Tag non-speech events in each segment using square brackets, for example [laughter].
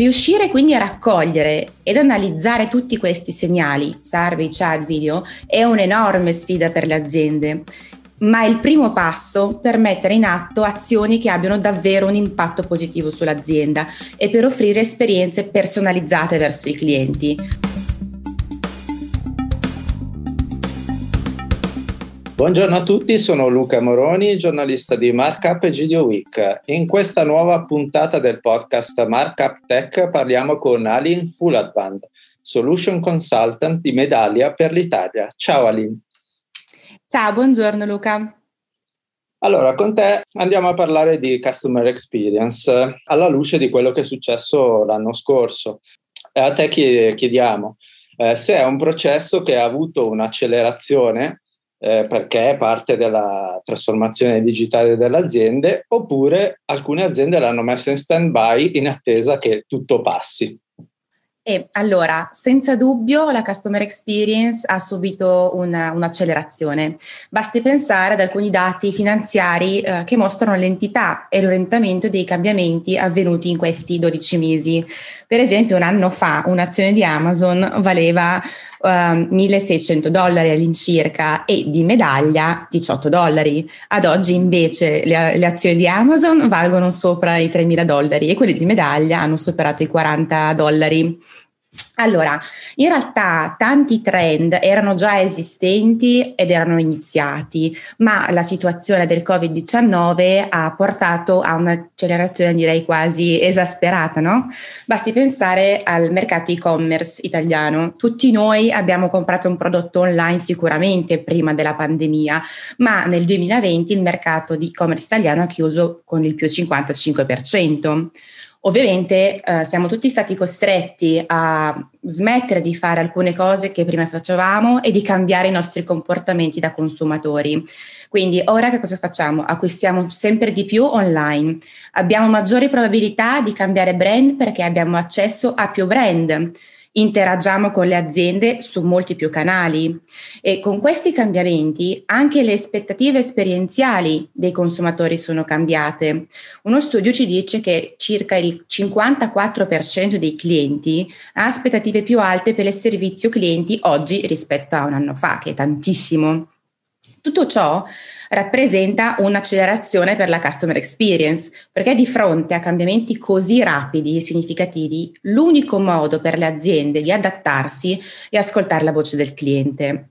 Riuscire quindi a raccogliere ed analizzare tutti questi segnali, survey, chat, video, è un'enorme sfida per le aziende, ma è il primo passo per mettere in atto azioni che abbiano davvero un impatto positivo sull'azienda e per offrire esperienze personalizzate verso i clienti. Buongiorno a tutti, sono Luca Moroni, giornalista di Markup e GDO Week. In questa nuova puntata del podcast Markup Tech parliamo con Alin Fuladband, Solution Consultant di Medaglia per l'Italia. Ciao Alin. Ciao, buongiorno Luca. Allora, con te andiamo a parlare di Customer Experience alla luce di quello che è successo l'anno scorso. A te chiediamo eh, se è un processo che ha avuto un'accelerazione eh, perché è parte della trasformazione digitale delle aziende, oppure alcune aziende l'hanno messa in stand-by in attesa che tutto passi. E allora, senza dubbio, la customer experience ha subito una, un'accelerazione. Basti pensare ad alcuni dati finanziari eh, che mostrano l'entità e l'orientamento dei cambiamenti avvenuti in questi 12 mesi. Per esempio, un anno fa un'azione di Amazon valeva uh, ehm, 1600 dollari all'incirca e di medaglia 18 dollari. Ad oggi invece le, le azioni di Amazon valgono sopra i 3000 dollari e quelle di medaglia hanno superato i 40 dollari. Allora, in realtà tanti trend erano già esistenti ed erano iniziati, ma la situazione del Covid-19 ha portato a un'accelerazione direi quasi esasperata, no? Basti pensare al mercato e-commerce italiano. Tutti noi abbiamo comprato un prodotto online sicuramente prima della pandemia, ma nel 2020 il mercato di e-commerce italiano ha chiuso con il più 55%. Ovviamente eh, siamo tutti stati costretti a smettere di fare alcune cose che prima facevamo e di cambiare i nostri comportamenti da consumatori. Quindi ora che cosa facciamo? Acquistiamo sempre di più online, abbiamo maggiori probabilità di cambiare brand perché abbiamo accesso a più brand interagiamo con le aziende su molti più canali e con questi cambiamenti anche le aspettative esperienziali dei consumatori sono cambiate. Uno studio ci dice che circa il 54% dei clienti ha aspettative più alte per il servizio clienti oggi rispetto a un anno fa, che è tantissimo. Tutto ciò rappresenta un'accelerazione per la customer experience, perché di fronte a cambiamenti così rapidi e significativi, l'unico modo per le aziende di adattarsi è ascoltare la voce del cliente.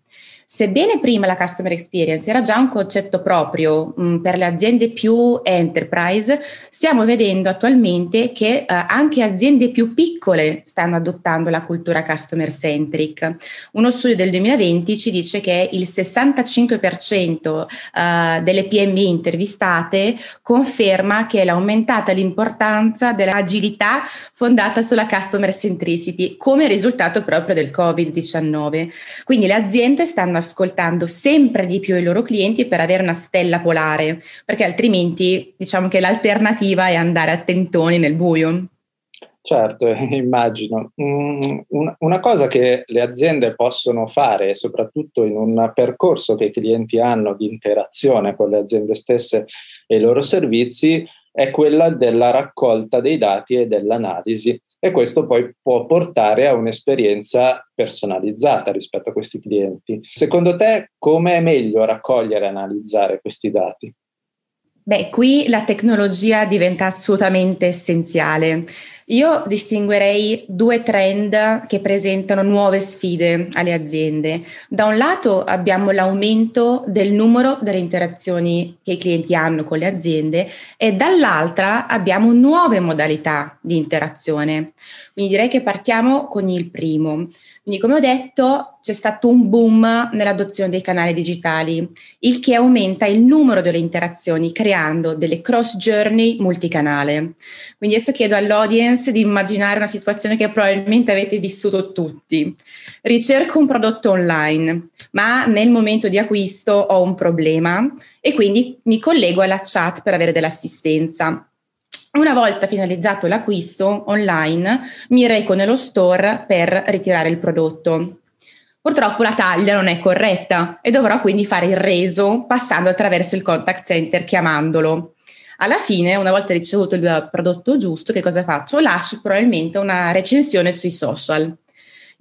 Sebbene prima la customer experience era già un concetto proprio mh, mm, per le aziende più enterprise, stiamo vedendo attualmente che eh, anche aziende più piccole stanno adottando la cultura customer centric. Uno studio del 2020 ci dice che il 65% eh, delle PMI intervistate conferma che è aumentata l'importanza dell'agilità fondata sulla customer centricity come risultato proprio del Covid-19. Quindi le aziende stanno ascoltando sempre di più i loro clienti per avere una stella polare, perché altrimenti diciamo che l'alternativa è andare a tentoni nel buio. Certo, [laughs] immagino. Mm, una cosa che le aziende possono fare, soprattutto in un percorso che i clienti hanno di interazione con le aziende stesse e i loro servizi, è quella della raccolta dei dati e dell'analisi e questo poi può portare a un'esperienza personalizzata rispetto a questi clienti. Secondo te come è meglio raccogliere e analizzare questi dati? Beh, qui la tecnologia diventa assolutamente essenziale. Io distinguerei due trend che presentano nuove sfide alle aziende. Da un lato abbiamo l'aumento del numero delle interazioni che i clienti hanno con le aziende e dall'altra abbiamo nuove modalità di interazione. Quindi direi che partiamo con il primo. Quindi come ho detto c'è stato un boom nell'adozione dei canali digitali, il che aumenta il numero delle interazioni creando delle cross journey multicanale. Quindi adesso chiedo all'audience di immaginare una situazione che probabilmente avete vissuto tutti. Ricerco un prodotto online, ma nel momento di acquisto ho un problema e quindi mi collego alla chat per avere dell'assistenza. Una volta finalizzato l'acquisto online, mi reco nello store per ritirare il prodotto. Purtroppo la taglia non è corretta e dovrò quindi fare il reso passando attraverso il contact center chiamandolo. Alla fine, una volta ricevuto il prodotto giusto, che cosa faccio? Lascio probabilmente una recensione sui social.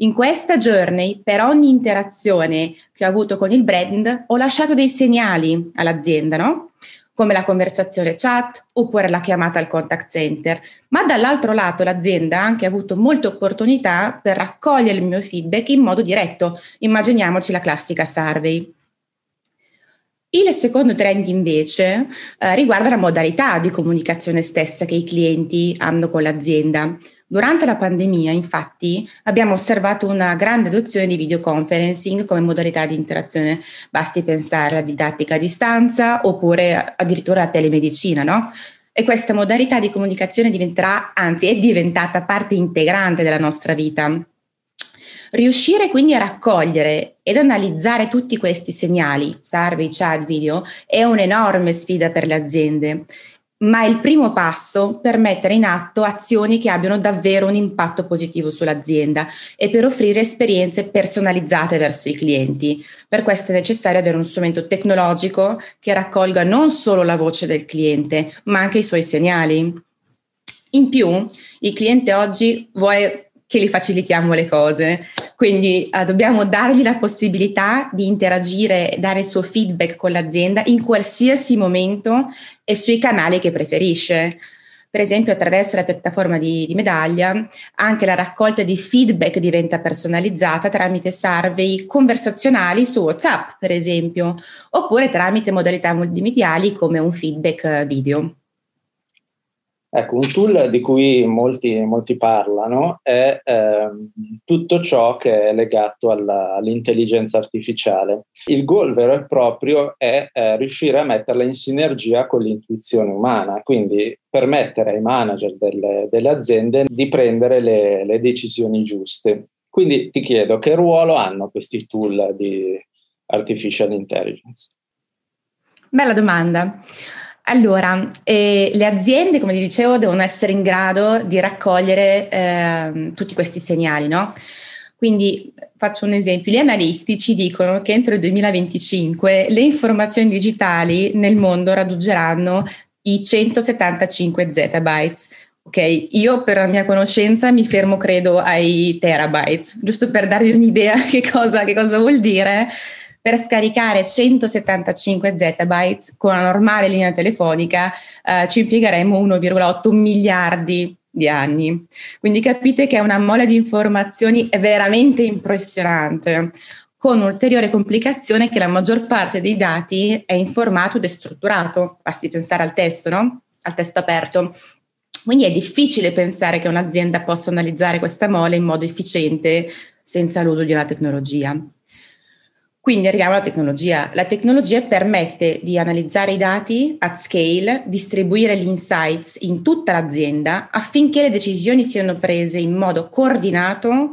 In questa journey, per ogni interazione che ho avuto con il brand, ho lasciato dei segnali all'azienda, no? Come la conversazione chat oppure la chiamata al contact center, ma dall'altro lato l'azienda ha anche avuto molte opportunità per raccogliere il mio feedback in modo diretto. Immaginiamoci la classica survey. Il secondo trend invece eh, riguarda la modalità di comunicazione stessa che i clienti hanno con l'azienda. Durante la pandemia, infatti, abbiamo osservato una grande adozione di videoconferencing come modalità di interazione. Basti pensare alla didattica a distanza oppure addirittura alla telemedicina, no? E questa modalità di comunicazione diventerà, anzi è diventata parte integrante della nostra vita. Riuscire quindi a raccogliere ed analizzare tutti questi segnali, survey, chat, video, è un'enorme sfida per le aziende ma è il primo passo per mettere in atto azioni che abbiano davvero un impatto positivo sull'azienda e per offrire esperienze personalizzate verso i clienti. Per questo è necessario avere uno strumento tecnologico che raccolga non solo la voce del cliente, ma anche i suoi segnali. In più, il cliente oggi vuole che gli facilitiamo le cose. Quindi eh, dobbiamo dargli la possibilità di interagire, dare il suo feedback con l'azienda in qualsiasi momento e sui canali che preferisce. Per esempio, attraverso la piattaforma di, di, Medaglia, anche la raccolta di feedback diventa personalizzata tramite survey conversazionali su WhatsApp, per esempio, oppure tramite modalità multimediali come un feedback video. Ecco, un tool di cui molti, molti parlano è eh, tutto ciò che è legato alla, all'intelligenza artificiale. Il goal vero e proprio è eh, riuscire a metterla in sinergia con l'intuizione umana, quindi permettere ai manager delle, delle aziende di prendere le, le decisioni giuste. Quindi ti chiedo che ruolo hanno questi tool di artificial intelligence? Bella domanda. Allora, eh, le aziende, come ti dicevo, devono essere in grado di raccogliere eh, tutti questi segnali, no? Quindi faccio un esempio, gli analisti ci dicono che entro il 2025 le informazioni digitali nel mondo raggiungeranno i 175 zettabytes. Ok, io per la mia conoscenza mi fermo credo ai terabytes, giusto per darvi un'idea [laughs] che cosa, che cosa vuol dire per scaricare 175 zettabytes con una normale linea telefonica eh, ci impiegheremo 1,8 miliardi di anni. Quindi capite che è una mole di informazioni veramente impressionante con un'ulteriore complicazione che la maggior parte dei dati è in formato destrutturato, basti pensare al testo, no? Al testo aperto. Quindi è difficile pensare che un'azienda possa analizzare questa mole in modo efficiente senza l'uso di una tecnologia. Quindi arriviamo alla tecnologia. La tecnologia permette di analizzare i dati at scale, distribuire gli insights in tutta l'azienda affinché le decisioni siano prese in modo coordinato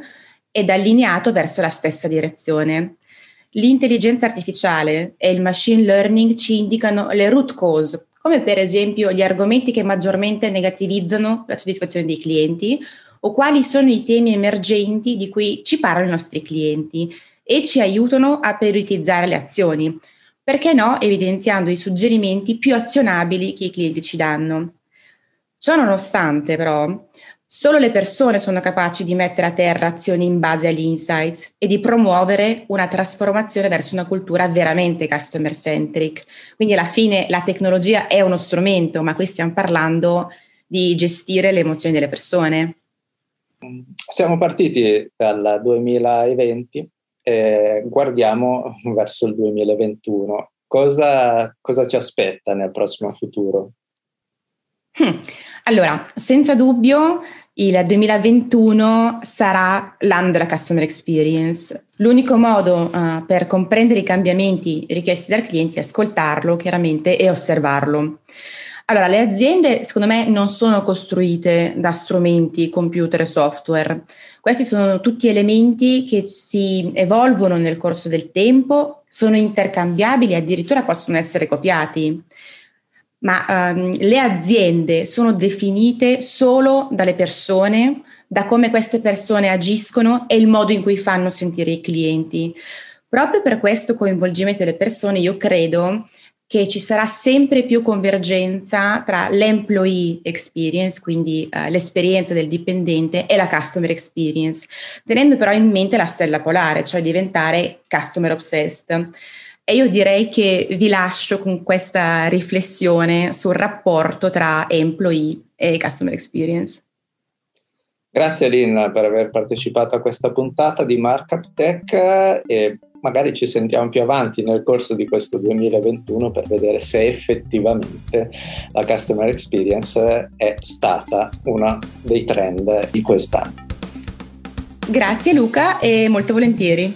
ed allineato verso la stessa direzione. L'intelligenza artificiale e il machine learning ci indicano le root cause, come per esempio gli argomenti che maggiormente negativizzano la soddisfazione dei clienti o quali sono i temi emergenti di cui ci parlano i nostri clienti e ci aiutano a prioritizzare le azioni, perché no evidenziando i suggerimenti più azionabili che i clienti ci danno. Ciò nonostante, però, solo le persone sono capaci di mettere a terra azioni in base agli insights e di promuovere una trasformazione verso una cultura veramente customer centric. Quindi alla fine la tecnologia è uno strumento, ma qui stiamo parlando di gestire le emozioni delle persone. Siamo partiti dal 2020 eh, guardiamo verso il 2021. Cosa, cosa, ci aspetta nel prossimo futuro? Hmm. Allora, senza dubbio il 2021 sarà l'anno della customer experience. L'unico modo uh, per comprendere i cambiamenti richiesti dal cliente è ascoltarlo chiaramente e osservarlo. Allora, le aziende secondo me non sono costruite da strumenti, computer e software. Questi sono tutti elementi che si evolvono nel corso del tempo, sono intercambiabili addirittura possono essere copiati. Ma um, le aziende sono definite solo dalle persone, da come queste persone agiscono e il modo in cui fanno sentire i clienti. Proprio per questo coinvolgimento delle persone, io credo che ci sarà sempre più convergenza tra l'employee experience, quindi uh, l'esperienza del dipendente, e la customer experience, tenendo però in mente la stella polare, cioè diventare customer obsessed. E io direi che vi lascio con questa riflessione sul rapporto tra employee e customer experience. Grazie Lynn per aver partecipato a questa puntata di Markup Tech e magari ci sentiamo più avanti nel corso di questo 2021 per vedere se effettivamente la customer experience è stata uno dei trend di quest'anno. Grazie Luca e molto volentieri.